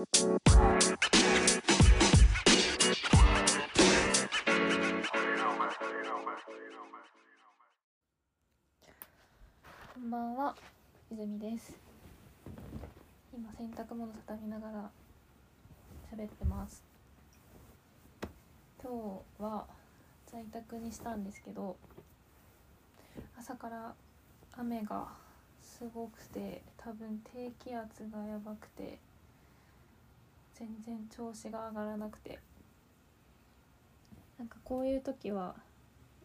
こんばんは泉です。今洗濯物畳みながら喋ってます。今日は在宅にしたんですけど朝から雨がすごくて多分低気圧がやばくて全然調子が上がらなくて。なんかこういう時は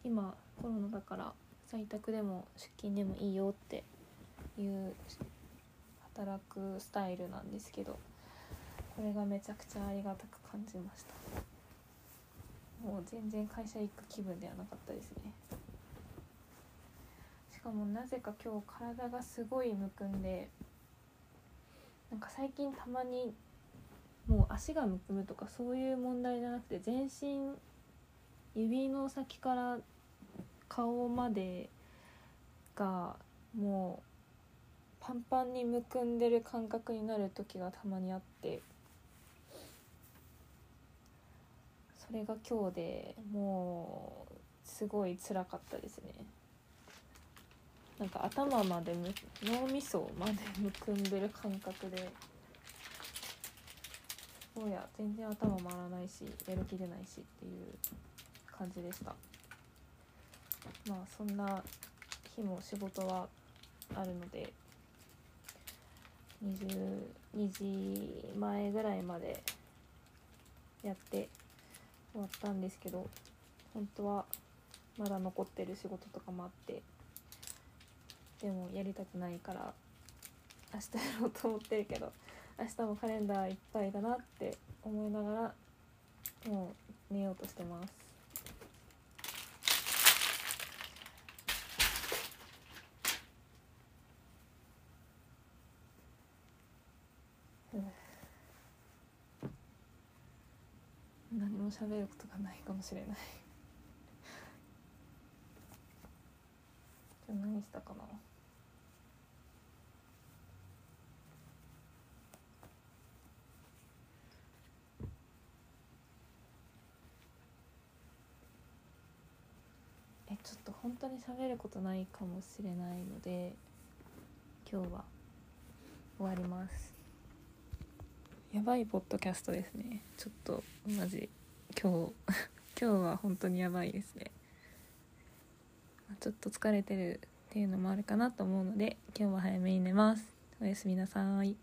今コロナだから在宅でも出勤でもいいよっていう働くスタイルなんですけどこれがめちゃくちゃありがたく感じました。もう全然会社行く気分ではなかったですね。しかもなぜか今日体がすごいむくんでなんか最近たまにもう足がむくむとかそういう問題じゃなくて全身指の先から顔までがもうパンパンにむくんでる感覚になる時がたまにあってそれが今日でもうすごい辛かったですね。なんか頭までむ脳みそまでむくんでる感覚で。そうや全然頭回らないしやる気出ないしっていう感じでした。まあそんな日も仕事はあるので22時前ぐらいまでやって終わったんですけど本当はまだ残ってる仕事とかもあってでもやりたくないから明日やろうと思ってるけど明日もカレンダーいっぱいだなって思いながらもう寝ようとしてます。何も喋ることがないかもしれない。今日何したかなえちょっと本当に喋ることないかもしれないので今日は終わります。やばいポッドキャストですね。ちょっとマジ今日 今日は本当にやばいですね。ちょっと疲れてるっていうのもあるかなと思うので今日は早めに寝ます。おやすみなさい。